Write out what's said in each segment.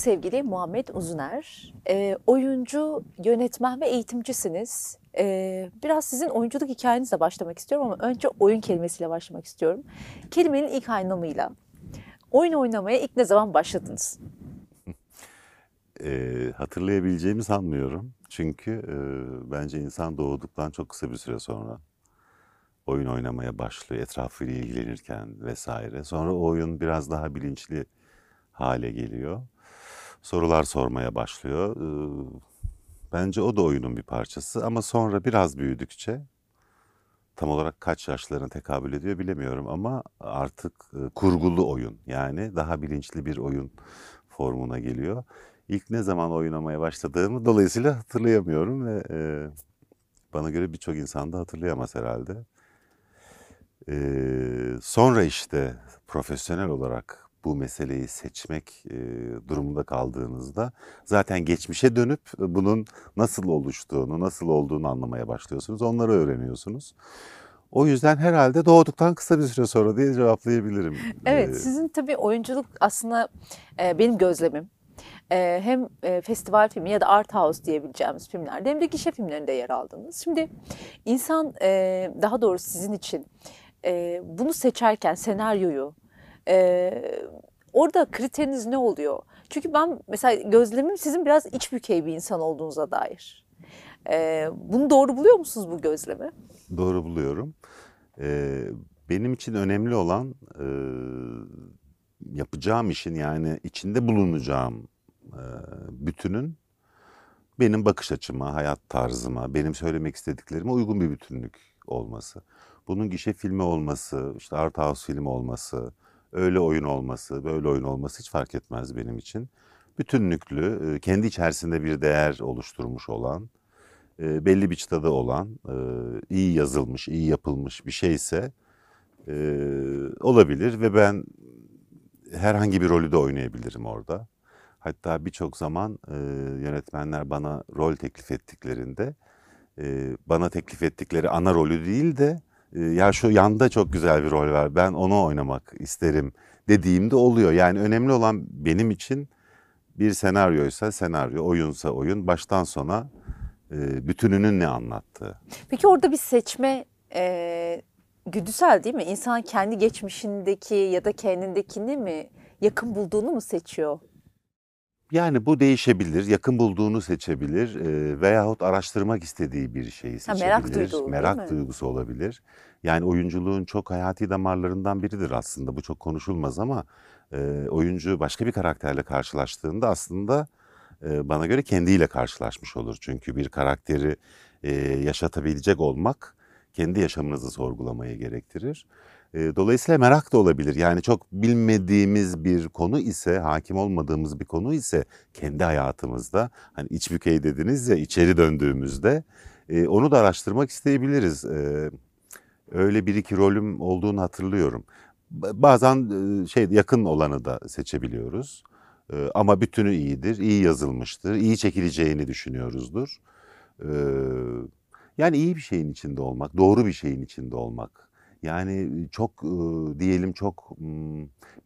Sevgili Muhammed Uzuner, e, oyuncu, yönetmen ve eğitimcisiniz. E, biraz sizin oyunculuk hikayenizle başlamak istiyorum ama önce oyun kelimesiyle başlamak istiyorum. Kelimenin ilk anlamıyla oyun oynamaya ilk ne zaman başladınız? Eee, hatırlayabileceğimi sanmıyorum. Çünkü eee, bence insan doğduktan çok kısa bir süre sonra oyun oynamaya başlıyor etrafıyla ilgilenirken vesaire. Sonra oyun biraz daha bilinçli hale geliyor. Sorular sormaya başlıyor. Eee, bence o da oyunun bir parçası ama sonra biraz büyüdükçe tam olarak kaç yaşlarına tekabül ediyor bilemiyorum ama artık e, kurgulu oyun yani daha bilinçli bir oyun formuna geliyor. İlk ne zaman oynamaya başladığımı dolayısıyla hatırlayamıyorum ve e, bana göre birçok insan da hatırlayamaz herhalde. E, sonra işte profesyonel olarak bu meseleyi seçmek e, durumunda kaldığınızda zaten geçmişe dönüp bunun nasıl oluştuğunu, nasıl olduğunu anlamaya başlıyorsunuz. Onları öğreniyorsunuz. O yüzden herhalde doğduktan kısa bir süre sonra diye cevaplayabilirim. Evet, Ee, sizin tabii oyunculuk aslında e, benim gözlemim. E, hem e, festival filmi ya da art house diyebileceğimiz filmlerde hem de gişe filmlerinde yer aldınız. Şimdi insan e, daha doğrusu sizin için e, bunu seçerken senaryoyu e, orada kriteriniz ne oluyor? Çünkü ben mesela gözlemim sizin biraz iç bükey bir insan olduğunuza dair. E, bunu doğru buluyor musunuz bu gözlemi? Doğru buluyorum. Ee, benim için önemli olan e, yapacağım işin yani içinde bulunacağım e, bütünün benim bakış açıma, hayat tarzıma, benim söylemek istediklerime uygun bir bütünlük olması. Bunun gişe filmi olması, işte art house filmi olması, öyle oyun olması, böyle oyun olması hiç fark etmez benim için. Bütünlüklü, e, kendi içerisinde bir değer oluşturmuş olan, e, belli bir çıtada olan, e, iyi yazılmış, iyi yapılmış bir şeyse olabilir ve ben herhangi bir rolü de oynayabilirim orada. Hatta birçok zaman yönetmenler bana rol teklif ettiklerinde bana teklif ettikleri ana rolü değil de ya şu yanda çok güzel bir rol var ben onu oynamak isterim dediğimde oluyor. Yani önemli olan benim için bir senaryoysa senaryo, oyunsa oyun baştan sona e, bütününün ne anlattığı. Peki orada bir seçme e, güdüsel değil mi? İnsan kendi geçmişindeki ya da kendindekini mi yakın bulduğunu mu seçiyor? Yani bu değişebilir, yakın bulduğunu seçebilir e, veyahut araştırmak istediği bir şeyi Ha, seçebilir. merak duyduğu, değil Merak mi? duygusu olabilir. Yani oyunculuğun çok hayati damarlarından biridir aslında. Bu çok konuşulmaz ama e, oyuncu başka bir karakterle karşılaştığında aslında e, bana göre kendiyle karşılaşmış olur. Çünkü bir karakteri e, yaşatabilecek olmak kendi yaşamınızı sorgulamayı gerektirir. Dolayısıyla merak da olabilir. Yani çok bilmediğimiz bir konu ise, hakim olmadığımız bir konu ise kendi hayatımızda, hani iç bükey dediniz ya içeri döndüğümüzde onu da araştırmak isteyebiliriz. Öyle bir iki rolüm olduğunu hatırlıyorum. Ba- Bazen şey yakın olanı da seçebiliyoruz. Ama bütünü iyidir, iyi yazılmıştır, iyi çekileceğini düşünüyoruzdur. Yani iyi bir şeyin içinde olmak, doğru bir şeyin içinde olmak. Yani çok diyelim çok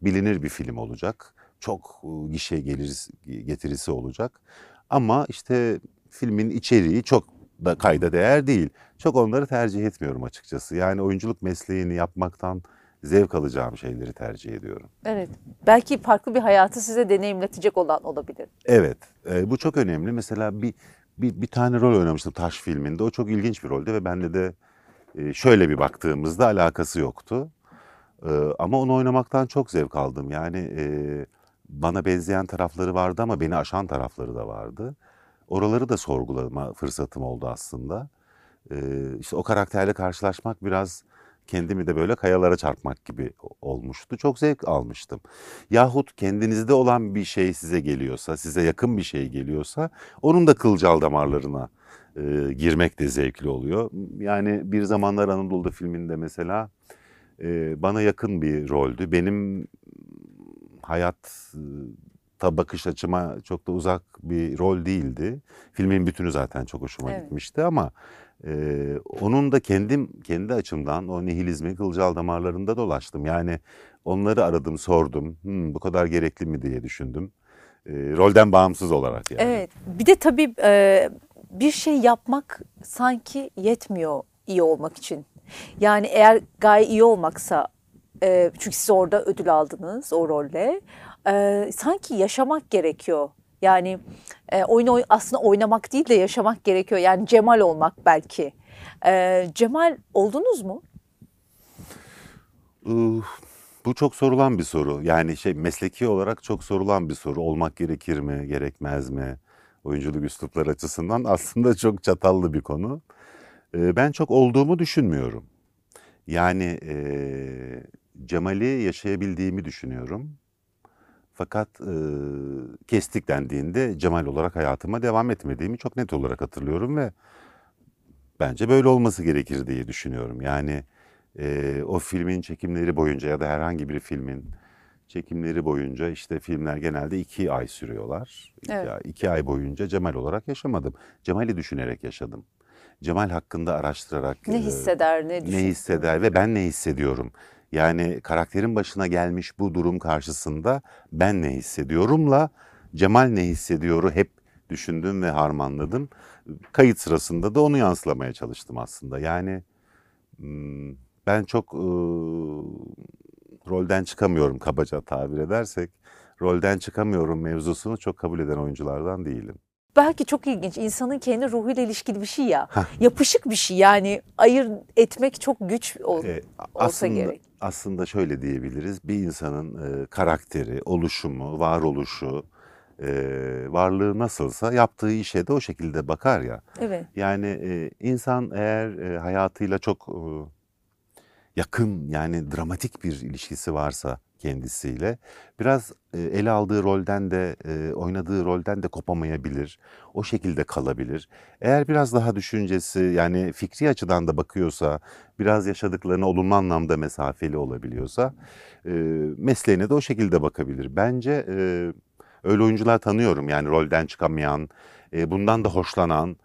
bilinir bir film olacak. Çok gişe gelir getirisi olacak. Ama işte filmin içeriği çok da kayda değer değil. Çok onları tercih etmiyorum açıkçası. Yani oyunculuk mesleğini yapmaktan zevk alacağım şeyleri tercih ediyorum. Evet. Belki farklı bir hayatı size deneyimletecek olan olabilir. Evet, e, bu çok önemli. Mesela bir, bir bir tane rol oynamıştım Taş filminde. O çok ilginç bir roldü ve bende de şöyle bir baktığımızda alakası yoktu. E, ama onu oynamaktan çok zevk aldım. Yani e, bana benzeyen tarafları vardı ama beni aşan tarafları da vardı. Oraları da sorgulama fırsatım oldu aslında. E, işte o karakterle karşılaşmak biraz kendimi de böyle kayalara çarpmak gibi olmuştu. Çok zevk almıştım. Yahut kendinizde olan bir şey size geliyorsa, size yakın bir şey geliyorsa onun da kılcal damarlarına e, girmek de zevkli oluyor. Yani Bir Zamanlar Anadolu'da filminde mesela e, bana yakın bir roldü. Benim hayat e, ta bakış açıma çok da uzak bir rol değildi. Filmin bütünü zaten çok hoşuma Evet. gitmişti ama e, onun da kendim kendi açımdan o nihilizmi kılcal damarlarında dolaştım. Yani onları aradım, sordum. Hmm, bu kadar gerekli mi diye düşündüm. E, rolden bağımsız olarak yani. Evet. Bir de tabii e, bir şey yapmak sanki yetmiyor iyi olmak için. Yani eğer gayet iyi olmaksa e, çünkü siz orada ödül aldınız o rolle. e, sanki yaşamak gerekiyor. Yani e, oyun oy- aslında oynamak değil de yaşamak gerekiyor. Yani Cemal olmak belki. E, Cemal oldunuz mu? Uh, Bu çok sorulan bir soru. Yani şey mesleki olarak çok sorulan bir soru. Olmak gerekir mi, gerekmez mi? Oyunculuk üslupları açısından aslında çok çatallı bir konu. Ee, Ben çok olduğumu düşünmüyorum. Yani eee, Cemal'i yaşayabildiğimi düşünüyorum. Fakat eee, kestik dendiğinde Cemal olarak hayatıma devam etmediğimi çok net olarak hatırlıyorum ve bence böyle olması gerekir diye düşünüyorum. Yani eee, o filmin çekimleri boyunca ya da herhangi bir filmin çekimleri boyunca işte filmler genelde iki ay sürüyorlar. İki, Evet. ay, iki ay boyunca Cemal olarak yaşamadım. Cemal'i düşünerek yaşadım. Cemal hakkında araştırarak Ne hisseder, ne ne hisseder ve ben ne hissediyorum? Yani karakterin başına gelmiş bu durum karşısında ben ne hissediyorumla Cemal ne hissediyoru hep düşündüm ve harmanladım. Kayıt sırasında da onu yansılamaya çalıştım aslında. Yani hmm, ben çok ıı, rolden çıkamıyorum kabaca tabir edersek. Rolden çıkamıyorum mevzusunu çok kabul eden oyunculardan değilim. Belki çok ilginç. İnsanın kendi ruhuyla ilişkili bir şey ya. Yapışık bir şey yani ayır etmek çok güç ol, E, olsa aslında, gerek. aslında şöyle diyebiliriz. Bir insanın e, karakteri, oluşumu, varoluşu, e, varlığı nasılsa yaptığı işe de o şekilde bakar ya. Evet. Yani e, insan eğer e, hayatıyla çok e, yakın yani dramatik bir ilişkisi varsa kendisiyle biraz e, ele aldığı rolden de e, oynadığı rolden de kopamayabilir. O şekilde kalabilir. Eğer biraz daha düşüncesi yani fikri açıdan da bakıyorsa biraz yaşadıklarına olumlu anlamda mesafeli olabiliyorsa e, mesleğine de o şekilde bakabilir. Bence öyle oyuncular tanıyorum yani rolden çıkamayan, bundan da hoşlanan,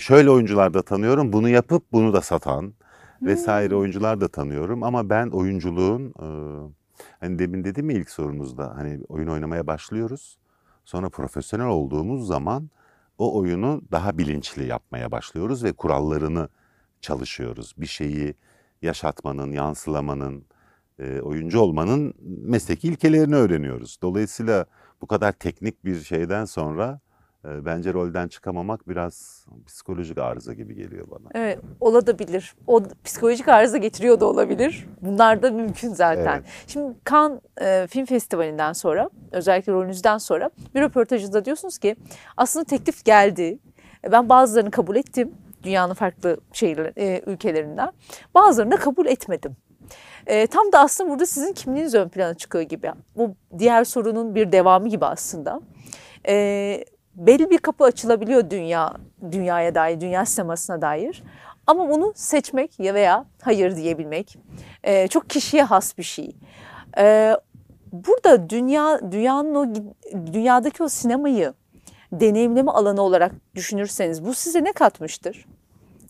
şöyle oyuncular da tanıyorum bunu yapıp bunu da satan vesaire oyuncular da tanıyorum ama ben oyunculuğun hani demin dedim ya ilk sorunuzda hani oyun oynamaya başlıyoruz. Sonra profesyonel olduğumuz zaman o oyunu daha bilinçli yapmaya başlıyoruz ve kurallarını çalışıyoruz. Bir şeyi yaşatmanın, yansılamanın, e, oyuncu olmanın mesleki ilkelerini öğreniyoruz. Dolayısıyla bu kadar teknik bir şeyden sonra bence rolden çıkamamak biraz psikolojik arıza gibi geliyor bana. Evet, olabilir. O psikolojik arıza getiriyor da olabilir. Bunlar da mümkün zaten. Evet. Şimdi Cannes e, Film Festivali'nden sonra, özellikle rolünüzden sonra bir röportajınızda diyorsunuz ki aslında teklif geldi. Ben bazılarını kabul ettim. Dünyanın farklı şehirler, e, ülkelerinden. Bazılarını da kabul etmedim. E, tam da aslında burada sizin kimliğiniz ön plana çıkıyor gibi. Bu diğer sorunun bir devamı gibi aslında. E, belli bir kapı açılabiliyor dünya dünyaya dair, dünya sinemasına dair. Ama bunu seçmek ya veya hayır diyebilmek e, çok kişiye has bir şey. E, burada dünya dünyanın o dünyadaki o sinemayı deneyimleme alanı olarak düşünürseniz bu size ne katmıştır?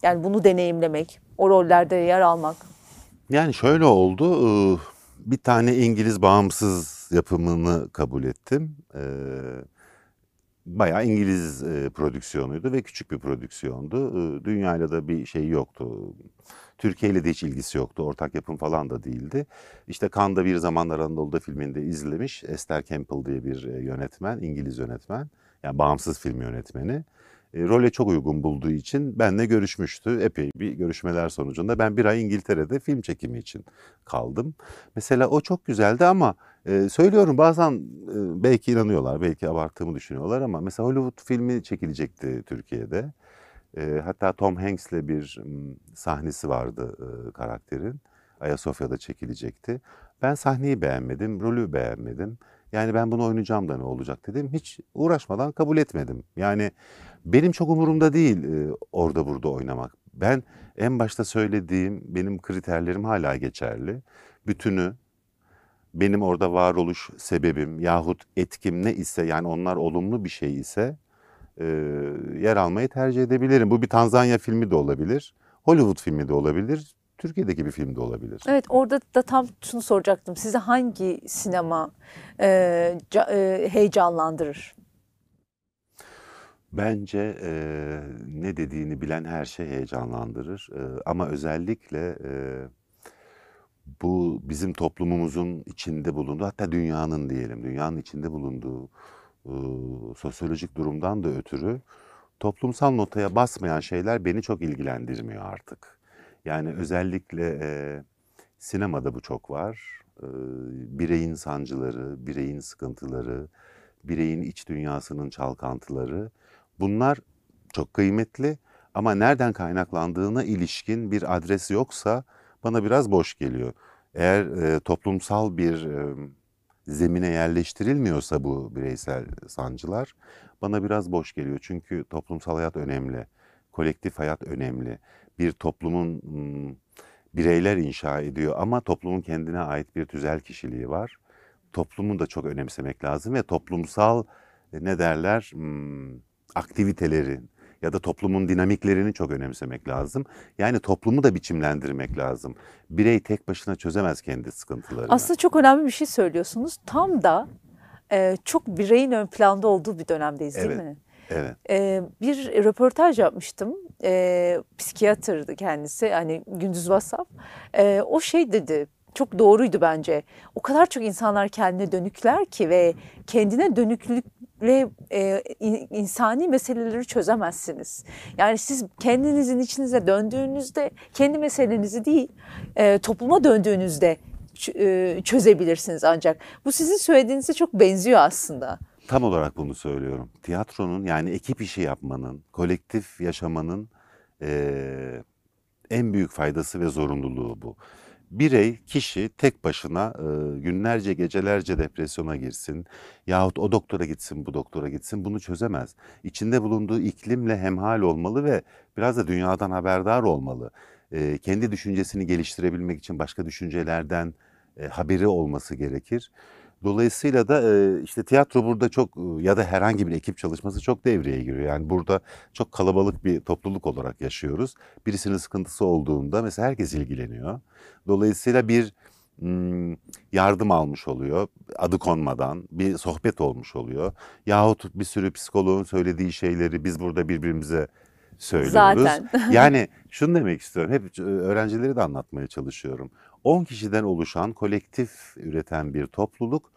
Yani bunu deneyimlemek, o rollerde yer almak. Yani şöyle oldu. e, Bir tane İngiliz bağımsız yapımını kabul ettim. E, Bayağı İngiliz e, prodüksiyonuydu ve küçük bir prodüksiyondu. E, Dünyayla da bir şey yoktu. Türkiye ile de hiç ilgisi yoktu. Ortak yapım falan da değildi. İşte Cannes'da bir zamanlar Anadolu'da filminde izlemiş. Esther Campbell diye bir e, yönetmen, İngiliz yönetmen. Yani bağımsız film yönetmeni. E, role çok uygun bulduğu için benle görüşmüştü. Epey bir görüşmeler sonucunda ben bir ay İngiltere'de film çekimi için kaldım. Mesela o çok güzeldi ama e, söylüyorum bazen e, belki inanıyorlar, belki abarttığımı düşünüyorlar ama mesela Hollywood filmi çekilecekti Türkiye'de. E, hatta Tom Hanks'le bir m, sahnesi vardı e, karakterin. Ayasofya'da çekilecekti. Ben sahneyi beğenmedim, rolü beğenmedim. Yani ben bunu oynayacağım da ne olacak dedim. Hiç uğraşmadan kabul etmedim. Yani benim çok umurumda değil e, orada burada oynamak. Ben en başta söylediğim benim kriterlerim hala geçerli. Bütünü, benim orada varoluş sebebim yahut etkim ne ise yani onlar olumlu bir şey ise e, yer almayı tercih edebilirim. Bu bir Tanzanya filmi de olabilir, Hollywood filmi de olabilir, Türkiye'deki bir film de olabilir. Evet orada da tam şunu soracaktım. Sizi hangi sinema e, ca- e, heyecanlandırır? Bence e, ne dediğini bilen her şey heyecanlandırır. E, ama özellikle e, bu bizim toplumumuzun içinde bulunduğu, hatta dünyanın diyelim, dünyanın içinde bulunduğu e, sosyolojik durumdan da ötürü toplumsal notaya basmayan şeyler beni çok ilgilendirmiyor artık. Yani özellikle e, sinemada bu çok var. E, bireyin sancıları, bireyin sıkıntıları, bireyin iç dünyasının çalkantıları. Bunlar çok kıymetli ama nereden kaynaklandığına ilişkin bir adres yoksa bana biraz boş geliyor. Eğer e, toplumsal bir e, zemine yerleştirilmiyorsa bu bireysel sancılar bana biraz boş geliyor. Çünkü toplumsal hayat önemli, kolektif hayat önemli. Bir toplumun bireyler inşa ediyor ama toplumun kendine ait bir tüzel kişiliği var. Toplumu da çok önemsemek lazım ve toplumsal e, ne derler aktivitelerin ya da toplumun dinamiklerini çok önemsemek lazım. Yani toplumu da biçimlendirmek lazım. Birey tek başına çözemez kendi sıkıntılarını. Aslında çok önemli bir şey söylüyorsunuz. Tam da e, çok bireyin ön planda olduğu bir dönemdeyiz değil Evet. mi? Evet. Bir röportaj yapmıştım. E, psikiyatrdı kendisi. Hani Gündüz Vassaf. E, o şey dedi. Çok doğruydu bence. O kadar çok insanlar kendine dönükler ki ve kendine dönüklükle in- insani meseleleri çözemezsiniz. Yani siz kendinizin içinize döndüğünüzde kendi meselenizi değil, topluma döndüğünüzde çözebilirsiniz ancak. Bu sizin söylediğinize çok benziyor aslında. Tam olarak bunu söylüyorum. Tiyatronun yani ekip işi yapmanın, kolektif yaşamanın eee, en büyük faydası ve zorunluluğu bu. Birey, kişi tek başına eee, günlerce, gecelerce depresyona girsin yahut o doktora gitsin, bu doktora gitsin bunu çözemez. İçinde bulunduğu iklimle hemhal olmalı ve biraz da dünyadan haberdar olmalı. Eee, kendi düşüncesini geliştirebilmek için başka düşüncelerden e, haberi olması gerekir. Dolayısıyla da e, işte tiyatro burada çok ya da herhangi bir ekip çalışması çok devreye giriyor. Yani burada çok kalabalık bir topluluk olarak yaşıyoruz. Birisinin sıkıntısı olduğunda mesela herkes ilgileniyor. Dolayısıyla bir yardım almış oluyor adı konmadan bir sohbet olmuş oluyor. Yahut bir sürü psikoloğun söylediği şeyleri biz burada birbirimize söylüyoruz. Zaten. Yani şunu demek istiyorum. Hep öğrencileri de anlatmaya çalışıyorum. 10 kişiden oluşan kolektif üreten bir topluluk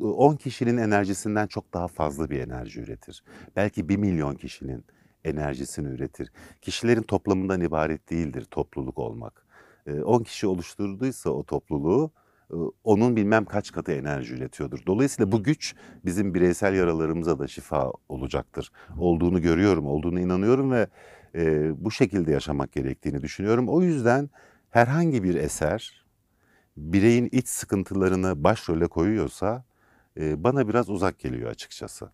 10 kişinin enerjisinden çok daha fazla bir enerji üretir. Belki 1 milyon kişinin enerjisini üretir. Kişilerin toplamından ibaret değildir topluluk olmak. E, 10 kişi oluşturduysa o topluluğu e, onun bilmem kaç katı enerji üretiyordur. Dolayısıyla bu güç bizim bireysel yaralarımıza da şifa olacaktır. Olduğunu görüyorum, olduğunu inanıyorum ve e, bu şekilde yaşamak gerektiğini düşünüyorum. O yüzden herhangi bir eser bireyin iç sıkıntılarını başrole koyuyorsa e, bana biraz uzak geliyor açıkçası.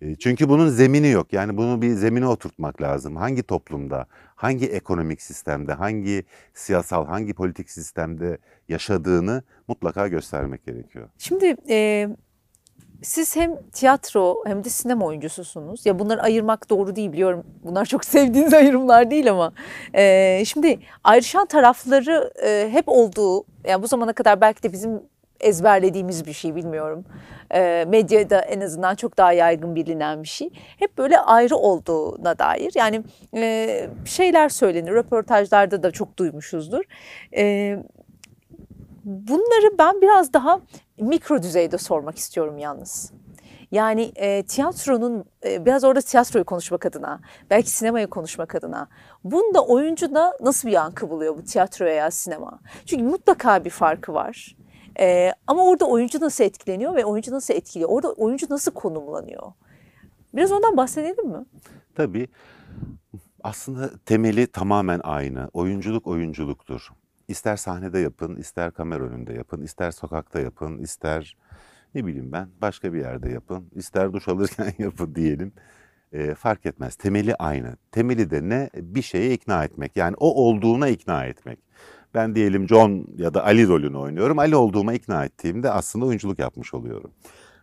E, çünkü bunun zemini yok. Yani bunu bir zemine oturtmak lazım. Hangi toplumda, hangi ekonomik sistemde, hangi siyasal, hangi politik sistemde yaşadığını mutlaka göstermek gerekiyor. Şimdi e, siz hem tiyatro hem de sinema oyuncususunuz. Ya bunları ayırmak doğru değil biliyorum. Bunlar çok sevdiğiniz ayrımlar değil ama. e, şimdi ayrışan tarafları e, hep olduğu, yani bu zamana kadar belki de bizim ezberlediğimiz bir şey bilmiyorum. E, medyada en azından çok daha yaygın bilinen bir şey. Hep böyle ayrı olduğuna dair. Yani e, şeyler söylenir, röportajlarda da çok duymuşuzdur. E, bunları ben biraz daha mikro düzeyde sormak istiyorum yalnız. Yani e, tiyatronun e, biraz orada tiyatroyu konuşmak adına, belki sinemayı konuşmak adına. Bunda oyuncu da nasıl bir yankı buluyor bu tiyatro veya sinema? Çünkü mutlaka bir farkı var. E, ama orada oyuncu nasıl etkileniyor ve oyuncu nasıl etkiliyor? Orada oyuncu nasıl konumlanıyor? Biraz ondan bahsedelim mi? Tabii aslında temeli tamamen aynı. Oyunculuk oyunculuktur. İster sahnede yapın, ister kamera önünde yapın, ister sokakta yapın, ister ne bileyim ben başka bir yerde yapın, ister duş alırken yapın diyelim. E, fark etmez. Temeli aynı. Temeli de ne? Bir şeye ikna etmek. Yani o olduğuna ikna etmek. Ben diyelim John ya da Ali rolünü oynuyorum. Ali olduğuma ikna ettiğimde aslında oyunculuk yapmış oluyorum.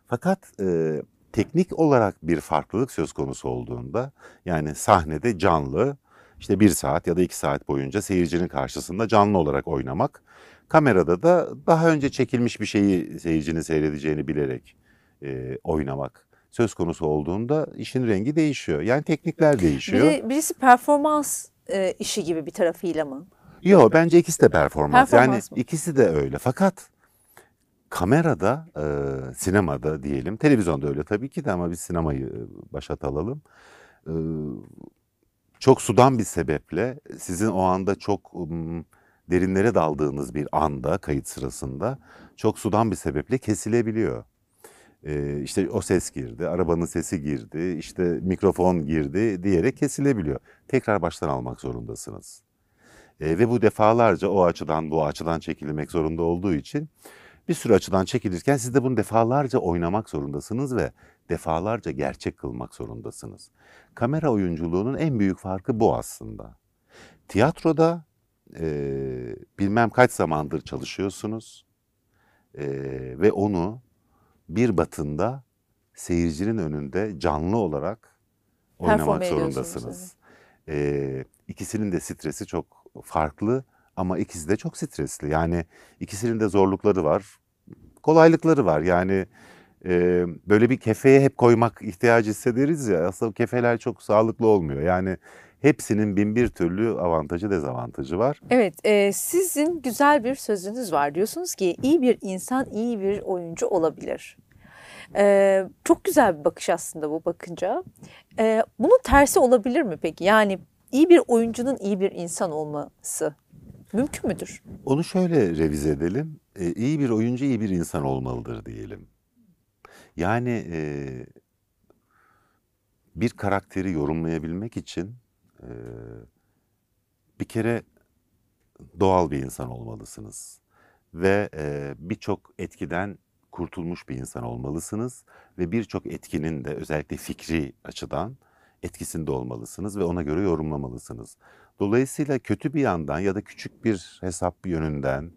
Fakat e, teknik olarak bir farklılık söz konusu olduğunda yani sahnede canlı işte bir saat ya da iki saat boyunca seyircinin karşısında canlı olarak oynamak. Kamerada da daha önce çekilmiş bir şeyi seyircinin seyredeceğini bilerek e, oynamak söz konusu olduğunda işin rengi değişiyor. Yani teknikler değişiyor. Biri, birisi performans e, işi gibi bir tarafıyla mı? Yok bence ikisi de performans. yani Performans mı? ikisi de öyle. Fakat kamerada, e, sinemada diyelim, televizyonda öyle tabii ki de ama biz sinemayı e, başat alalım. E, çok sudan bir sebeple sizin o anda çok derinlere daldığınız bir anda kayıt sırasında çok sudan bir sebeple kesilebiliyor. E, işte o ses girdi, arabanın sesi girdi, işte mikrofon girdi diyerek kesilebiliyor. Tekrar baştan almak zorundasınız. Ve bu defalarca o açıdan bu açıdan çekilmek zorunda olduğu için bir sürü açıdan çekilirken siz de bunu defalarca oynamak zorundasınız ve defalarca gerçek kılmak zorundasınız. Kamera oyunculuğunun en büyük farkı bu aslında. Tiyatroda e, bilmem kaç zamandır çalışıyorsunuz e, ve onu bir batında seyircinin önünde canlı olarak oynamak zorundasınız. E, ikisinin de stresi çok farklı ama ikisi de çok stresli. Yani ikisinin de zorlukları var, kolaylıkları var. Yani e, böyle bir kefeye hep koymak ihtiyacı hissederiz ya aslında kefeler çok sağlıklı olmuyor. Yani hepsinin bin bir türlü avantajı dezavantajı var. Evet, e, sizin güzel bir sözünüz var. Diyorsunuz ki iyi bir insan iyi bir oyuncu olabilir. E, çok güzel bir bakış aslında bu bakınca. E, bunun tersi olabilir mi peki? Yani iyi bir oyuncunun iyi bir insan olması mümkün müdür? Onu şöyle revize edelim. E, iyi bir oyuncu iyi bir insan olmalıdır diyelim. Yani e, bir karakteri yorumlayabilmek için e, bir kere doğal bir insan olmalısınız. Ve e, birçok etkiden kurtulmuş bir insan olmalısınız. Ve birçok etkinin de özellikle fikri açıdan etkisinde olmalısınız ve ona göre yorumlamalısınız. Dolayısıyla kötü bir yandan ya da küçük bir hesap yönünden,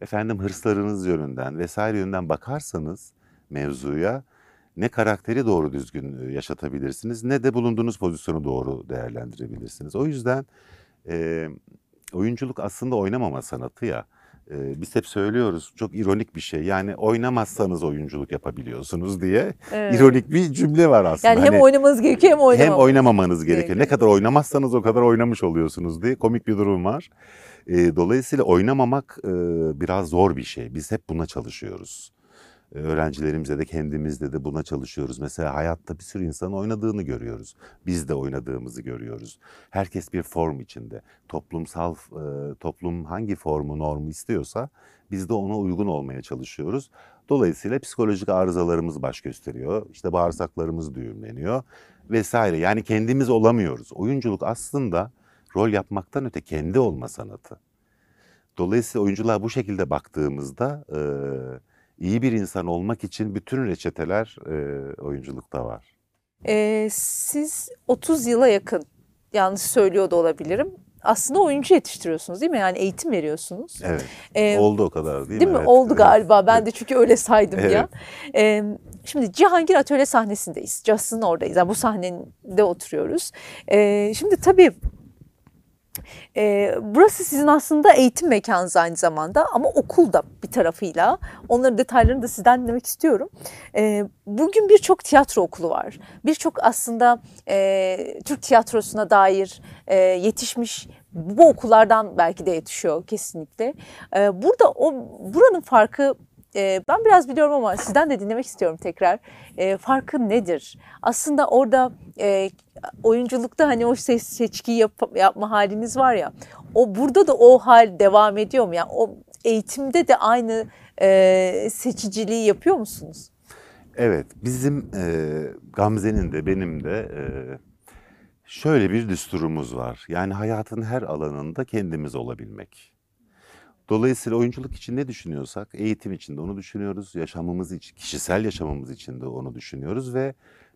efendim hırslarınız yönünden vesaire yönden bakarsanız mevzuya ne karakteri doğru düzgün e, yaşatabilirsiniz ne de bulunduğunuz pozisyonu doğru değerlendirebilirsiniz. O yüzden e, oyunculuk aslında oynamama sanatı ya. E, biz hep söylüyoruz çok ironik bir şey. Yani oynamazsanız oyunculuk yapabiliyorsunuz diye Evet. ironik bir cümle var aslında. Yani hem Hani- oynamanız gerekiyor hem hem oynamamanız. oynamamanız gerekiyor. Ne gerekiyor. kadar oynamazsanız o kadar oynamış oluyorsunuz diye komik bir durum var. E, dolayısıyla oynamamak e, biraz zor bir şey. Biz hep buna çalışıyoruz. E, öğrencilerimizle de kendimizde de buna çalışıyoruz. Mesela hayatta bir sürü insanın oynadığını görüyoruz. Biz de oynadığımızı görüyoruz. Herkes bir form içinde. Toplumsal e, toplum hangi formu normu istiyorsa biz de ona uygun olmaya çalışıyoruz. Dolayısıyla psikolojik arızalarımız baş gösteriyor. İşte bağırsaklarımız düğümleniyor vesaire. Yani kendimiz olamıyoruz. Oyunculuk aslında rol yapmaktan öte kendi olma sanatı. Dolayısıyla oyunculuğa bu şekilde baktığımızda e, iyi bir insan olmak için bütün reçeteler e, oyunculukta var. E, siz 30 yıla yakın, yanlış söylüyor da olabilirim. Aslında oyuncu yetiştiriyorsunuz değil mi? Yani eğitim veriyorsunuz. Evet. E, Oldu o kadar değil, Değil mi? Evet, Oldu evet. galiba. Ben de çünkü öyle saydım Evet. ya. Ee, şimdi Cihangir Atölye sahnesindeyiz. Justin'ın oradayız. Yani bu sahnede oturuyoruz. Ee, şimdi tabii e, burası sizin aslında eğitim mekanınız aynı zamanda ama okul da bir tarafıyla. Onların detaylarını da sizden dinlemek istiyorum. Ee, bugün birçok tiyatro okulu var. Birçok aslında e, Türk tiyatrosuna dair e, yetişmiş bu okullardan belki de yetişiyor kesinlikle. Ee, burada o buranın farkı e, ben biraz biliyorum ama sizden de dinlemek istiyorum tekrar. E, farkı nedir? Aslında orada e, oyunculukta hani o ses seçkiyi yap- yapma haliniz var ya. O burada da o hal devam ediyor mu? Yani o eğitimde de aynı e, seçiciliği yapıyor musunuz? Evet, bizim e, Gamze'nin de benim de e, şöyle bir düsturumuz var. Yani hayatın her alanında kendimiz olabilmek. Dolayısıyla oyunculuk için ne düşünüyorsak eğitim için de onu düşünüyoruz. Yaşamımız için, kişisel yaşamımız için de onu düşünüyoruz ve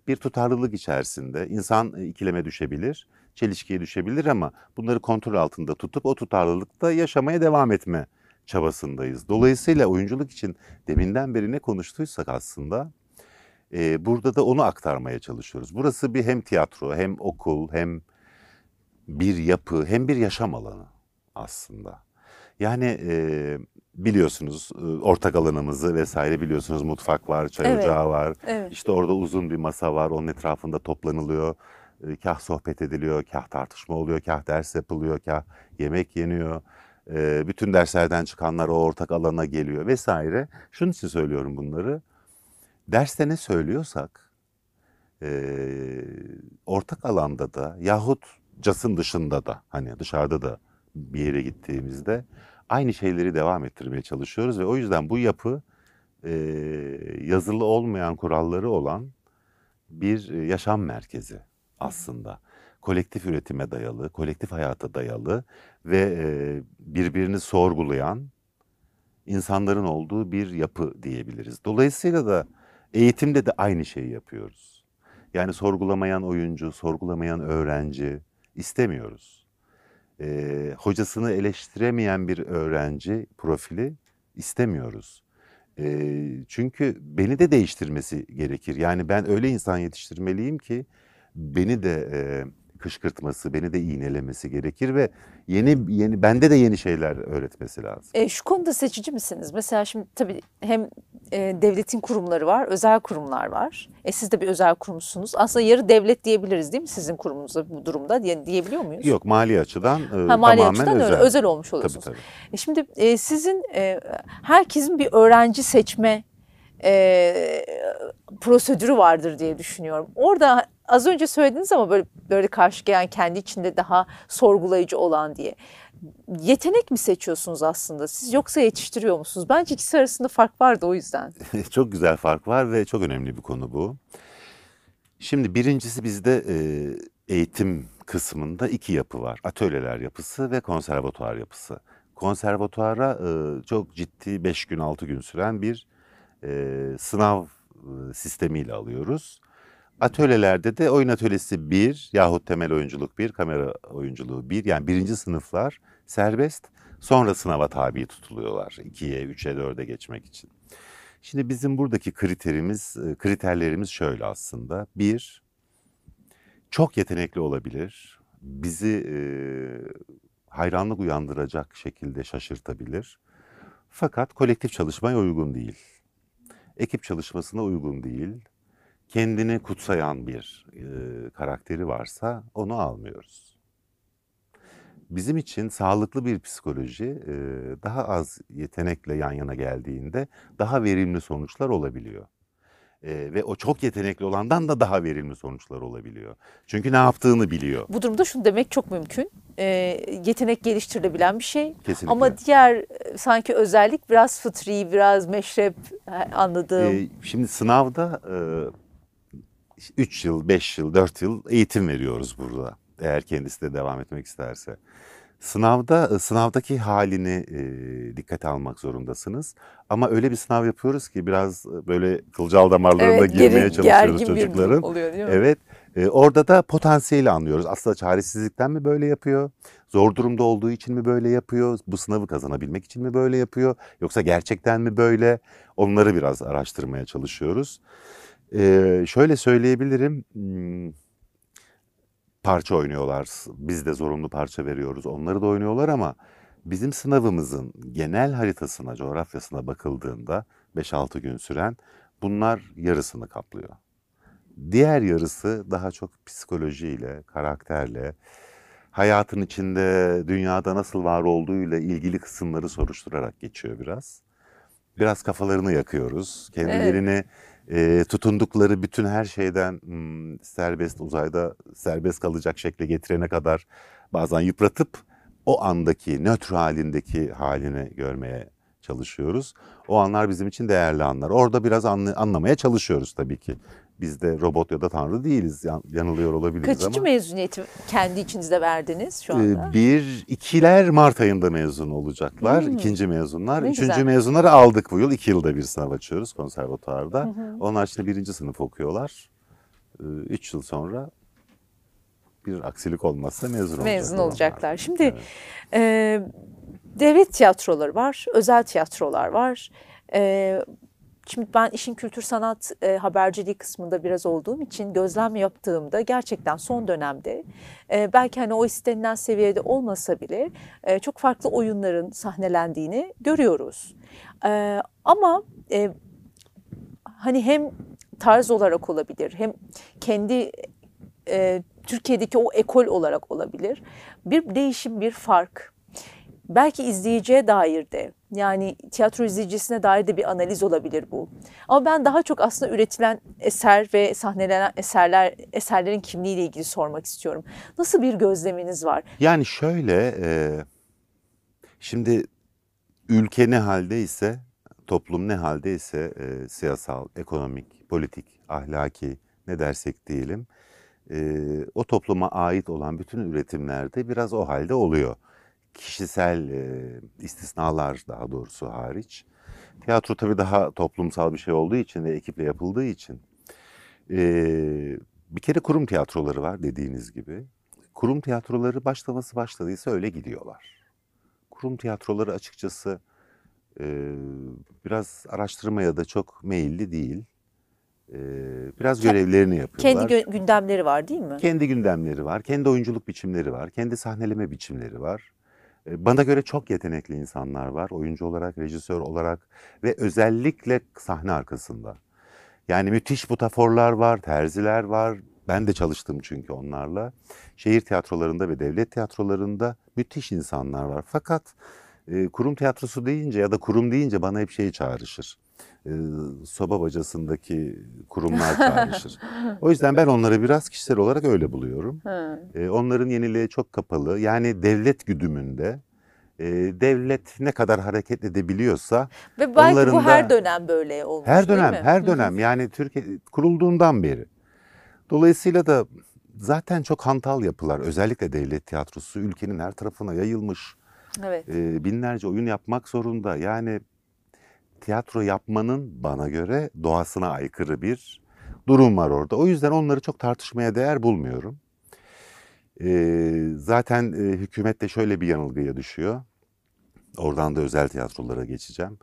bir tutarlılık içerisinde insan e, ikileme düşebilir, çelişkiye düşebilir ama bunları kontrol altında tutup o tutarlılıkta yaşamaya devam etme çabasındayız. Dolayısıyla oyunculuk için deminden beri ne konuştuysak aslında e, burada da onu aktarmaya çalışıyoruz. Burası bir hem tiyatro hem okul hem bir yapı hem bir yaşam alanı aslında. Yani e, biliyorsunuz ortak alanımızı vesaire biliyorsunuz mutfak var, çay Evet. ocağı var. Evet. İşte orada uzun bir masa var, onun etrafında toplanılıyor. Kah sohbet ediliyor, kah tartışma oluyor, kah ders yapılıyor, kah yemek yeniyor. Bütün derslerden çıkanlar o ortak alana geliyor vesaire. Şunun için söylüyorum bunları. Derste ne söylüyorsak ortak alanda da yahut casın dışında da hani dışarıda da bir yere gittiğimizde aynı şeyleri devam ettirmeye çalışıyoruz ve o yüzden bu yapı e, yazılı olmayan kuralları olan bir e, yaşam merkezi aslında. Kolektif üretime dayalı, kolektif hayata dayalı ve e, birbirini sorgulayan insanların olduğu bir yapı diyebiliriz. Dolayısıyla da eğitimde de aynı şeyi yapıyoruz. Yani sorgulamayan oyuncu, sorgulamayan öğrenci istemiyoruz. Ee, hocasını eleştiremeyen bir öğrenci profili istemiyoruz. Ee, çünkü beni de değiştirmesi gerekir. Yani ben öyle insan yetiştirmeliyim ki beni de e, kışkırtması, beni de iğnelemesi gerekir ve yeni yeni bende de yeni şeyler öğretmesi lazım. E, şu konuda seçici misiniz? Mesela şimdi tabii hem e, devletin kurumları var, özel kurumlar var. E, siz de bir özel kurumsunuz. Aslında yarı devlet diyebiliriz değil mi sizin kurumunuzda bu durumda diye, diyebiliyor muyuz? Yok mali açıdan e, Ha, mali tamamen açıdan özel. özel olmuş Tabii oluyorsunuz. tabii. E, şimdi e, sizin e, herkesin bir öğrenci seçme e, prosedürü vardır diye düşünüyorum. Orada az önce söylediniz ama böyle böyle karşı gelen kendi içinde daha sorgulayıcı olan diye. Yetenek mi seçiyorsunuz aslında siz yoksa yetiştiriyor musunuz? Bence ikisi arasında fark vardı o yüzden. çok güzel fark var ve çok önemli bir konu bu. Şimdi birincisi bizde e, eğitim kısmında iki yapı var. Atölyeler yapısı ve konservatuar yapısı. Konservatuara e, çok ciddi 5 gün 6 gün süren bir e, sınav sistemiyle alıyoruz. Atölyelerde de oyun atölyesi 1 yahut temel oyunculuk 1, kamera oyunculuğu 1 yani birinci sınıflar serbest sonra sınava tabi tutuluyorlar 2'ye 3'e 4'e geçmek için. Şimdi bizim buradaki kriterimiz, e, kriterlerimiz şöyle aslında. Bir, çok yetenekli olabilir. Bizi e, hayranlık uyandıracak şekilde şaşırtabilir. Fakat kolektif çalışmaya uygun değil. Ekip çalışmasına uygun değil. Kendini kutsayan bir e, karakteri varsa onu almıyoruz. Bizim için sağlıklı bir psikoloji e, daha az yetenekle yan yana geldiğinde daha verimli sonuçlar olabiliyor. E, ve o çok yetenekli olandan da daha verimli sonuçlar olabiliyor. Çünkü ne yaptığını biliyor Bu durumda şunu demek çok mümkün. E, yetenek geliştirilebilen bir şey. kesinlikle. Ama diğer e, sanki özellik biraz fıtri, biraz meşrep e, anladığım. E, şimdi sınavda 3 yıl, 5 yıl, 4 yıl eğitim veriyoruz burada. Eğer kendisi de devam etmek isterse. Sınavda e, sınavdaki halini e, dikkate almak zorundasınız. Ama öyle bir sınav yapıyoruz ki biraz e, böyle kılcal damarlarına girmeye geri- çalışıyoruz çocukların. oluyor değil mi? Evet. E, orada da potansiyeli anlıyoruz. Aslında çaresizlikten mi böyle yapıyor? Zor durumda olduğu için mi böyle yapıyor? Bu sınavı kazanabilmek için mi böyle yapıyor? Yoksa gerçekten mi böyle? Onları biraz araştırmaya çalışıyoruz. E, şöyle söyleyebilirim. hmm, Parça oynuyorlar. Biz de zorunlu parça veriyoruz. Onları da oynuyorlar ama bizim sınavımızın genel haritasına, coğrafyasına bakıldığında 5-6 gün süren bunlar yarısını kaplıyor. Diğer yarısı daha çok psikolojiyle, karakterle, hayatın içinde dünyada nasıl var olduğuyla ilgili kısımları soruşturarak geçiyor biraz. Biraz kafalarını yakıyoruz. Kendilerini e, tutundukları bütün her şeyden hmm, serbest uzayda serbest kalacak şekle getirene kadar bazen yıpratıp o andaki nötr halindeki halini görmeye çalışıyoruz. O anlar bizim için değerli anlar. Orada biraz anlı- anlamaya çalışıyoruz tabii ki. Biz de robot ya da tanrı değiliz. Yan- yanılıyor olabiliriz Kaçıncı ama. mezuniyeti kendi içinizde verdiniz şu Ee, anda? Bir, ikiler Mart ayında mezun olacaklar. Hmm. İkinci mezunlar. Ne Üçüncü güzel. mezunları aldık bu yıl. İki yılda bir sınav açıyoruz konservatuarda. Hı hı. Onlar şimdi birinci sınıf okuyorlar. Ee, Üç yıl sonra bir aksilik olmazsa mezun olacaklar. Mezun olacaklar. Şimdi Evet. e, devlet tiyatroları var, özel tiyatrolar var. E, şimdi ben işin kültür sanat e, haberciliği kısmında biraz olduğum için gözlem yaptığımda gerçekten son dönemde e, belki hani o istenilen seviyede olmasa bile e, çok farklı oyunların sahnelendiğini görüyoruz. E, ama e, hani hem tarz olarak olabilir hem kendi e, Türkiye'deki o ekol olarak olabilir. Bir değişim, bir fark. Belki izleyiciye dair de yani tiyatro izleyicisine dair de bir analiz olabilir bu. Ama ben daha çok aslında üretilen eser ve sahnelenen eserler eserlerin kimliğiyle ilgili sormak istiyorum. Nasıl bir gözleminiz var? Yani şöyle, e, şimdi ülke ne halde ise, toplum ne halde ise e, siyasal, ekonomik, politik, ahlaki ne dersek diyelim, e, o topluma ait olan bütün üretimlerde biraz o halde oluyor. Kişisel e, istisnalar daha doğrusu hariç. Tiyatro tabii daha toplumsal bir şey olduğu için ve ekiple yapıldığı için. e, bir kere kurum tiyatroları var dediğiniz gibi. Kurum tiyatroları başlaması başladıysa öyle gidiyorlar. Kurum tiyatroları açıkçası e, biraz araştırmaya da çok meyilli değil. E, biraz görevlerini yapıyorlar. Kendi gündemleri var değil mi? Kendi gündemleri var, kendi oyunculuk biçimleri var, kendi sahneleme biçimleri var. Bana göre çok yetenekli insanlar var, oyuncu olarak, rejisör olarak ve özellikle sahne arkasında. Yani müthiş butaforlar var, terziler var. Ben de çalıştım çünkü onlarla. Şehir tiyatrolarında ve devlet tiyatrolarında müthiş insanlar var. Fakat e, kurum tiyatrosu deyince ya da kurum deyince bana hep şey çağrışır. E, soba bacasındaki kurumlar çağrışır. O yüzden ben onları biraz kişisel olarak öyle buluyorum. E, onların yeniliğe çok kapalı. Yani devlet güdümünde e, devlet ne kadar hareket edebiliyorsa Ve belki Onların bu her da- dönem böyle olmuş her değil dönem, mi? her dönem yani Türkiye kurulduğundan beri. Dolayısıyla da zaten çok hantal yapılar, özellikle devlet tiyatrosu ülkenin her tarafına yayılmış. Evet. Ee, binlerce oyun yapmak zorunda. Yani tiyatro yapmanın bana göre doğasına aykırı bir durum var orada. O yüzden onları çok tartışmaya değer bulmuyorum. Ee, zaten e, hükümet de şöyle bir yanılgıya düşüyor. Oradan da özel tiyatrolara geçeceğim.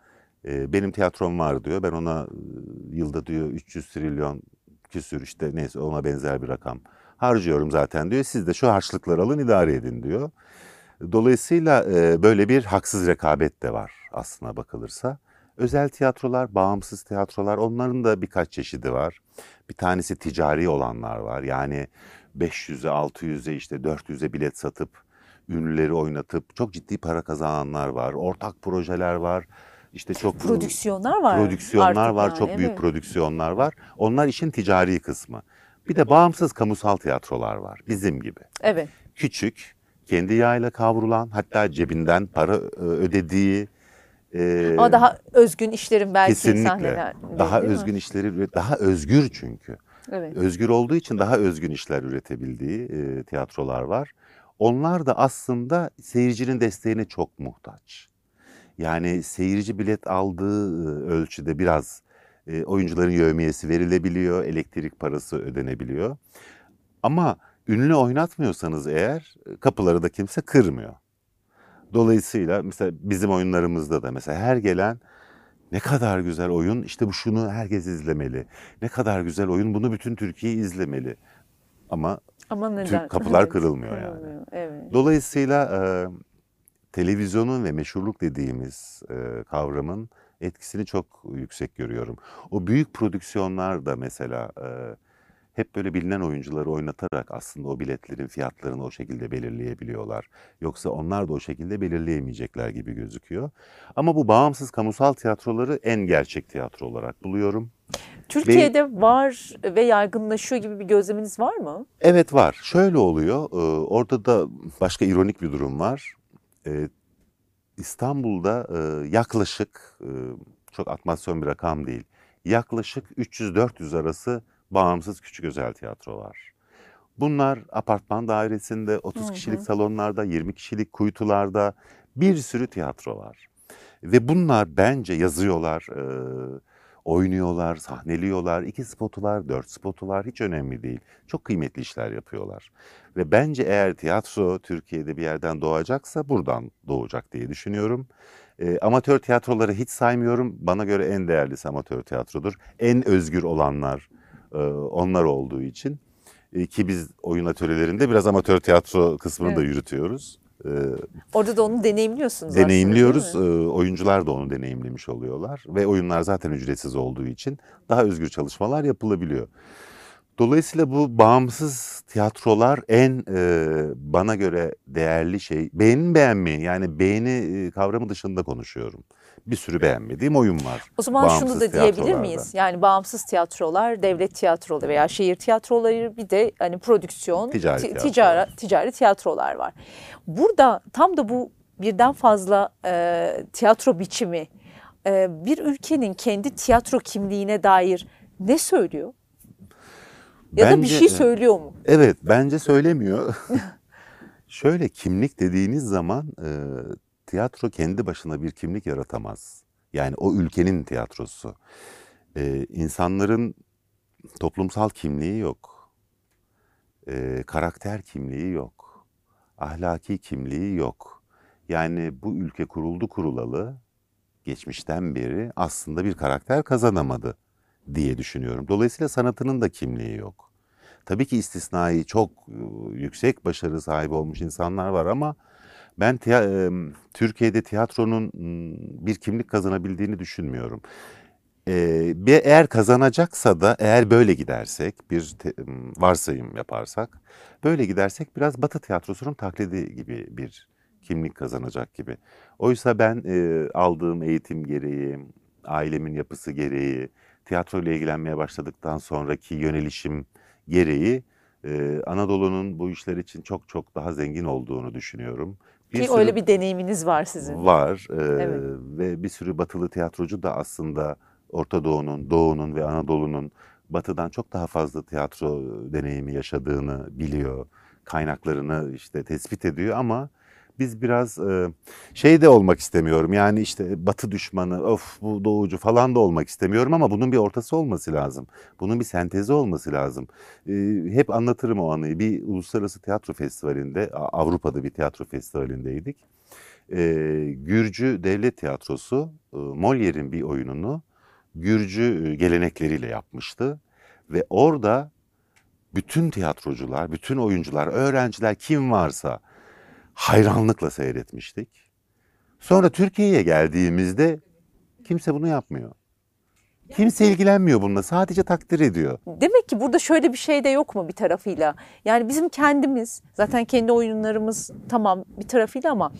Ee, benim tiyatrom var diyor. Ben ona e, yılda diyor 300 trilyon küsür işte neyse ona benzer bir rakam harcıyorum zaten diyor. Siz de şu harçlıkları alın idare edin diyor. Dolayısıyla e, böyle bir haksız rekabet de var aslına bakılırsa. Özel tiyatrolar, bağımsız tiyatrolar onların da birkaç çeşidi var. Bir tanesi ticari olanlar var. Yani 500'e, 600'e işte 400'e bilet satıp ünlüleri oynatıp çok ciddi para kazananlar var. Ortak projeler var. İşte çok Prodüksiyonlar var. prodüksiyonlar var, yani, çok büyük evet. prodüksiyonlar var. Onlar işin ticari kısmı. Bir de bağımsız kamusal tiyatrolar var bizim gibi. Evet. Küçük, kendi yağıyla kavrulan, hatta cebinden para e, ödediği Ama daha özgün işlerin belki kesinlikle sahneler. daha değil mi? özgün işleri üret- daha özgür çünkü. Evet. Özgür olduğu için daha özgün işler üretebildiği e, tiyatrolar var. Onlar da aslında seyircinin desteğine çok muhtaç. Yani seyirci bilet aldığı e, ölçüde biraz e, oyuncuların yevmiyesi verilebiliyor, elektrik parası ödenebiliyor. Ama ünlü oynatmıyorsanız eğer e, kapıları da kimse kırmıyor. Dolayısıyla mesela bizim oyunlarımızda da mesela her gelen ne kadar güzel oyun işte bu şunu herkes izlemeli. Ne kadar güzel oyun bunu bütün Türkiye izlemeli. Ama Ama neden? kapılar Evet, kırılmıyor yani. kırılmıyor, Evet. Dolayısıyla e, televizyonun ve meşhurluk dediğimiz e, kavramın etkisini çok yüksek görüyorum. O büyük prodüksiyonlar da mesela e, hep böyle bilinen oyuncuları oynatarak aslında o biletlerin fiyatlarını o şekilde belirleyebiliyorlar. Yoksa onlar da o şekilde belirleyemeyecekler gibi gözüküyor. Ama bu bağımsız kamusal tiyatroları en gerçek tiyatro olarak buluyorum. Türkiye'de var ve yaygınlaşıyor gibi bir gözleminiz var mı? Evet var. Şöyle oluyor. e, Orada da başka ironik bir durum var. E, İstanbul'da e, yaklaşık çok atmasyon bir rakam değil. Yaklaşık 300-400 arası bağımsız küçük özel tiyatro var. Bunlar apartman dairesinde, 30 Hı hı. kişilik salonlarda, 20 kişilik kuytularda bir sürü tiyatro var. Ve bunlar bence yazıyorlar, e, oynuyorlar, sahneliyorlar. İki spotu var, dört spotu var hiç önemli değil. Çok kıymetli işler yapıyorlar. Ve bence eğer tiyatro Türkiye'de bir yerden doğacaksa buradan doğacak diye düşünüyorum. E, amatör tiyatroları hiç saymıyorum. Bana göre en değerlisi amatör tiyatrodur. En özgür olanlar onlar olduğu için. E, ki biz oyun atölyelerinde biraz amatör tiyatro kısmını da Evet. yürütüyoruz. E, Orada da onu deneyimliyorsunuz aslında, deneyimliyoruz. E, oyuncular da onu deneyimlemiş oluyorlar. Ve oyunlar zaten ücretsiz olduğu için daha özgür çalışmalar yapılabiliyor. Dolayısıyla bu bağımsız tiyatrolar en e, bana göre değerli şey. Beğeni beğenmeyi yani beğeni e, kavramı dışında konuşuyorum. Bir sürü beğenmediğim oyun var. O zaman şunu bağımsız da diyebilir miyiz? Yani bağımsız tiyatrolar, devlet tiyatroları veya şehir tiyatroları bir de hani prodüksiyon, Ticari ti- tiyatrolar. ticari, ticari tiyatrolar var. Burada tam da bu birden fazla e, tiyatro biçimi e, bir ülkenin kendi tiyatro kimliğine dair ne söylüyor? Ya da bir Bence, şey söylüyor mu? Evet bence söylemiyor. Şöyle kimlik dediğiniz zaman e, tiyatro kendi başına bir kimlik yaratamaz. Yani o ülkenin tiyatrosu. E, insanların toplumsal kimliği yok. E, karakter kimliği yok. Ahlaki kimliği yok. Yani bu ülke kuruldu kurulalı geçmişten beri aslında bir karakter kazanamadı diye düşünüyorum. Dolayısıyla sanatının da kimliği yok. Tabii ki istisnai çok e, yüksek başarı sahibi olmuş insanlar var ama ben tiya- Türkiye'de tiyatronun bir kimlik kazanabildiğini düşünmüyorum. E, bir eğer kazanacaksa da eğer böyle gidersek bir te- varsayım yaparsak böyle gidersek biraz Batı tiyatrosunun taklidi gibi bir kimlik kazanacak gibi. Oysa ben aldığım eğitim gereği, ailemin yapısı gereği, tiyatro ile ilgilenmeye başladıktan sonraki yönelişim gereği e, Anadolu'nun bu işler için çok çok daha zengin olduğunu düşünüyorum. Ki sürü öyle bir deneyiminiz var sizin. var e, Evet. ve bir sürü batılı tiyatrocu da aslında Orta Doğu'nun, Doğu'nun ve Anadolu'nun batıdan çok daha fazla tiyatro deneyimi yaşadığını biliyor. Kaynaklarını işte tespit ediyor ama biz biraz e, şey de olmak istemiyorum. Yani işte batı düşmanı, of bu doğucu falan da olmak istemiyorum ama bunun bir ortası olması lazım. Bunun bir sentezi olması lazım. E, hep anlatırım o anıyı. Bir uluslararası tiyatro festivalinde, Avrupa'da bir tiyatro festivalindeydik. E, Gürcü Devlet Tiyatrosu e, Molière'in bir oyununu Gürcü e, gelenekleriyle yapmıştı. Ve orada bütün tiyatrocular, bütün oyuncular, öğrenciler kim varsa hayranlıkla seyretmiştik. Sonra Türkiye'ye geldiğimizde kimse bunu yapmıyor. Kimse ilgilenmiyor bununla, sadece takdir ediyor. Demek ki burada şöyle bir şey de yok mu bir tarafıyla? Yani bizim kendimiz zaten kendi oyunlarımız tamam bir tarafıyla ama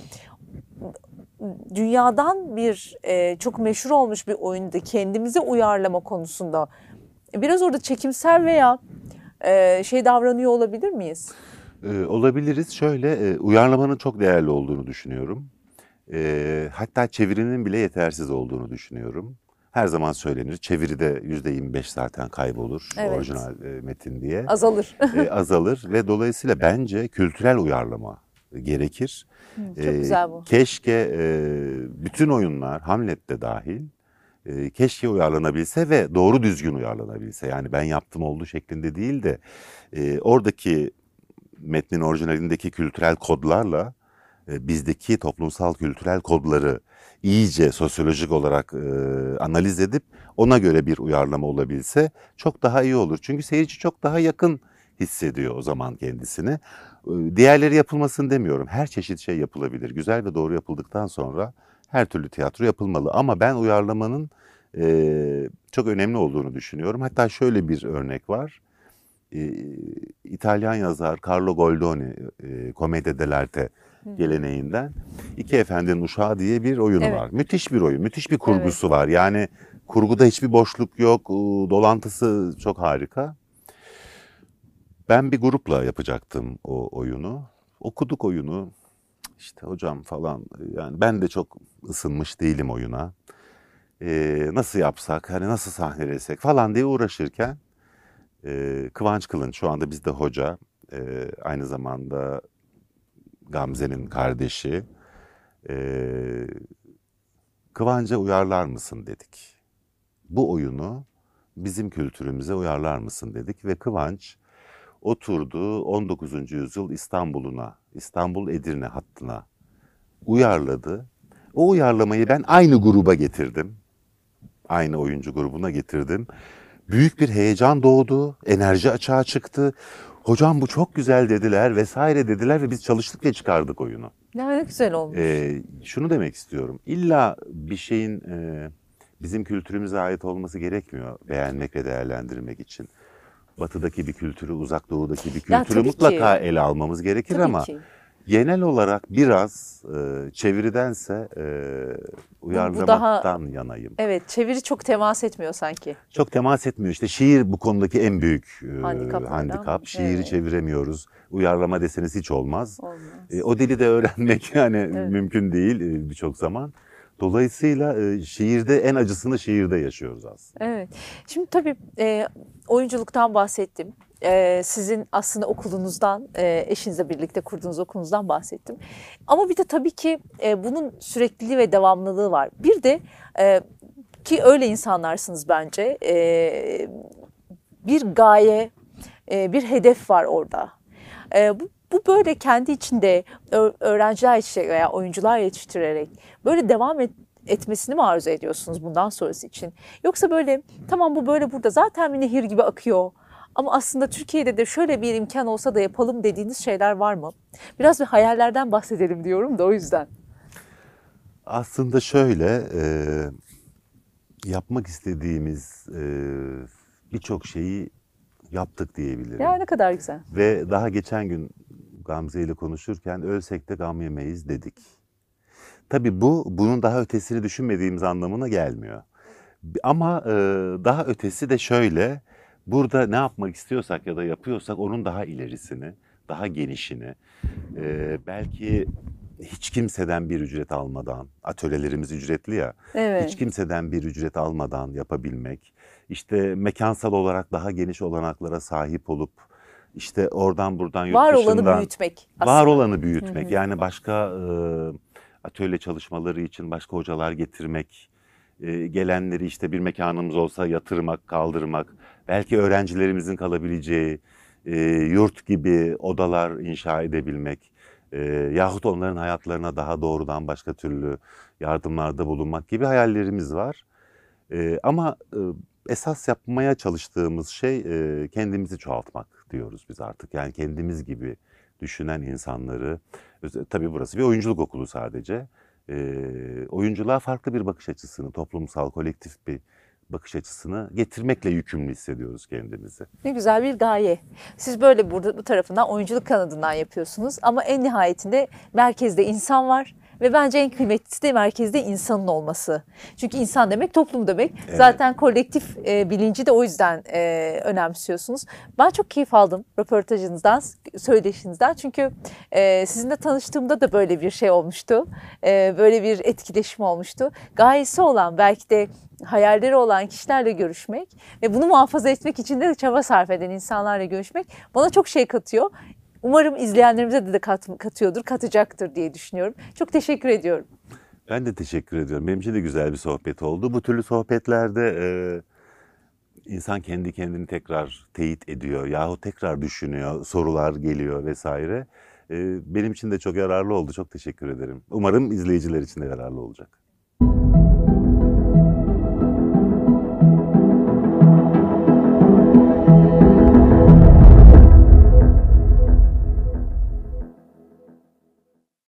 dünyadan bir e, çok meşhur olmuş bir oyunu da kendimize uyarlama konusunda biraz orada çekimsel veya e, şey davranıyor olabilir miyiz? Ee, olabiliriz. Şöyle e, uyarlamanın çok değerli olduğunu düşünüyorum. Ee, hatta çevirinin bile yetersiz olduğunu düşünüyorum. Her zaman söylenir. Çeviride yüzde 25 zaten kaybolur Evet. orijinal e, metin diye. Azalır. E, azalır ve dolayısıyla bence kültürel uyarlama gerekir. Çok Ee, güzel bu. Keşke e, bütün oyunlar Hamlet de dahil e, keşke uyarlanabilse ve doğru düzgün uyarlanabilse. Yani ben yaptım oldu şeklinde değil de e, oradaki metnin orijinalindeki kültürel kodlarla e, bizdeki toplumsal kültürel kodları iyice sosyolojik olarak e, analiz edip ona göre bir uyarlama olabilse çok daha iyi olur. Çünkü seyirci çok daha yakın hissediyor o zaman kendisini. E, Diğerleri yapılmasın demiyorum. Her çeşit şey yapılabilir. Güzel ve doğru yapıldıktan sonra her türlü tiyatro yapılmalı. Ama ben uyarlamanın e, çok önemli olduğunu düşünüyorum. Hatta şöyle bir örnek var. E, İtalyan yazar Carlo Goldoni, e, Commedia dell'arte geleneğinden İki Efendinin Uşağı diye bir oyunu Evet. var. Müthiş bir oyun, müthiş bir kurgusu var. Yani kurguda hiçbir boşluk yok, e, dolantısı çok harika. Ben bir grupla yapacaktım o oyunu. Okuduk oyunu. İşte hocam falan yani ben de çok ısınmış değilim oyuna. Ee, nasıl yapsak, hani nasıl sahnelesek falan diye uğraşırken e, Kıvanç Kılınç şu anda bizde hoca. e, aynı zamanda Gamze'nin kardeşi. E, Kıvanç'a uyarlar mısın dedik. Bu oyunu bizim kültürümüze uyarlar mısın dedik ve Kıvanç oturdu 19. yüzyıl İstanbul'una, İstanbul Edirne hattına uyarladı O uyarlamayı ben aynı gruba getirdim. Aynı oyuncu grubuna getirdim. Büyük bir heyecan doğdu, enerji açığa çıktı. Hocam bu çok güzel dediler vesaire dediler ve biz çalıştık ve çıkardık oyunu. Ne güzel olmuş. Ee, şunu demek istiyorum. İlla bir şeyin e, bizim kültürümüze ait olması gerekmiyor beğenmek ve değerlendirmek için. Batıdaki bir kültürü, uzak doğudaki bir kültürü mutlaka ki. ele almamız gerekir Tabii ama ki. Genel olarak biraz e, çeviridense e, uyarlamaktan yanayım. Evet, çeviri çok temas etmiyor sanki. Çok temas etmiyor. İşte şiir bu konudaki en büyük e, handikap. Şiiri Evet. çeviremiyoruz. Uyarlama deseniz hiç olmaz. Olmaz. E, o dili de öğrenmek yani Evet. mümkün değil e, birçok zaman. Dolayısıyla e, şiirde en acısını şiirde yaşıyoruz aslında. Evet. Şimdi tabii e, oyunculuktan bahsettim. E, sizin aslında okulunuzdan, e, eşinizle birlikte kurduğunuz okulunuzdan bahsettim. Ama bir de tabii ki e, bunun sürekliliği ve devamlılığı var. Bir de e, ki öyle insanlarsınız bence. E, bir gaye, e, bir hedef var orada. E, bu, bu böyle kendi içinde öğrenciler yetiştirerek veya oyuncular yetiştirerek böyle devam et, etmesini mi arzu ediyorsunuz bundan sonrası için? Yoksa böyle tamam bu böyle burada zaten bir nehir gibi akıyor. Ama aslında Türkiye'de de şöyle bir imkan olsa da yapalım dediğiniz şeyler var mı? Biraz bir hayallerden bahsedelim diyorum da o yüzden. Aslında şöyle e, yapmak istediğimiz e, birçok şeyi yaptık diyebilirim. Ya ne kadar güzel. Ve daha geçen gün Gamze ile konuşurken ölsek de gam yemeyiz dedik. Tabii bu bunun daha ötesini düşünmediğimiz anlamına gelmiyor. Ama e, daha ötesi de şöyle. Burada ne yapmak istiyorsak ya da yapıyorsak onun daha ilerisini, daha genişini, e, belki hiç kimseden bir ücret almadan, atölyelerimiz ücretli ya, Evet. hiç kimseden bir ücret almadan yapabilmek, işte mekansal olarak daha geniş olanaklara sahip olup, işte oradan buradan yurt Var dışından olanı büyütmek aslında. var olanı büyütmek. Hı hı. Yani başka e, atölye çalışmaları için başka hocalar getirmek, e, gelenleri işte bir mekanımız olsa yatırmak, kaldırmak, belki öğrencilerimizin kalabileceği e, yurt gibi odalar inşa edebilmek e, yahut onların hayatlarına daha doğrudan başka türlü yardımlarda bulunmak gibi hayallerimiz var. E, ama e, esas yapmaya çalıştığımız şey e, kendimizi çoğaltmak diyoruz biz artık. Yani kendimiz gibi düşünen insanları, tabii burası bir oyunculuk okulu sadece. E, oyunculuğa farklı bir bakış açısını, toplumsal, kolektif bir bakış açısını getirmekle yükümlü hissediyoruz kendimizi. Ne güzel bir gaye. Siz böyle burada bu tarafından oyunculuk kanadından yapıyorsunuz ama en nihayetinde merkezde insan var ve bence en kıymetlisi de merkezde insanın olması. Çünkü insan demek toplum demek. Evet. Zaten kolektif e, bilinci de o yüzden e, önemsiyorsunuz. Ben çok keyif aldım röportajınızdan, söyleşinizden. Çünkü e, sizinle tanıştığımda da böyle bir şey olmuştu. E, böyle bir etkileşim olmuştu. Gayesi olan belki de hayalleri olan kişilerle görüşmek ve bunu muhafaza etmek için de çaba sarf eden insanlarla görüşmek bana çok şey katıyor. Umarım izleyenlerimize de, de kat- katıyordur, katacaktır diye düşünüyorum. Çok teşekkür ediyorum. Ben de teşekkür ediyorum. Benim için de güzel bir sohbet oldu. Bu türlü sohbetlerde e, insan kendi kendini tekrar teyit ediyor yahut tekrar düşünüyor, sorular geliyor vesaire. E, benim için de çok yararlı oldu. Çok teşekkür ederim. Umarım izleyiciler için de yararlı olacak.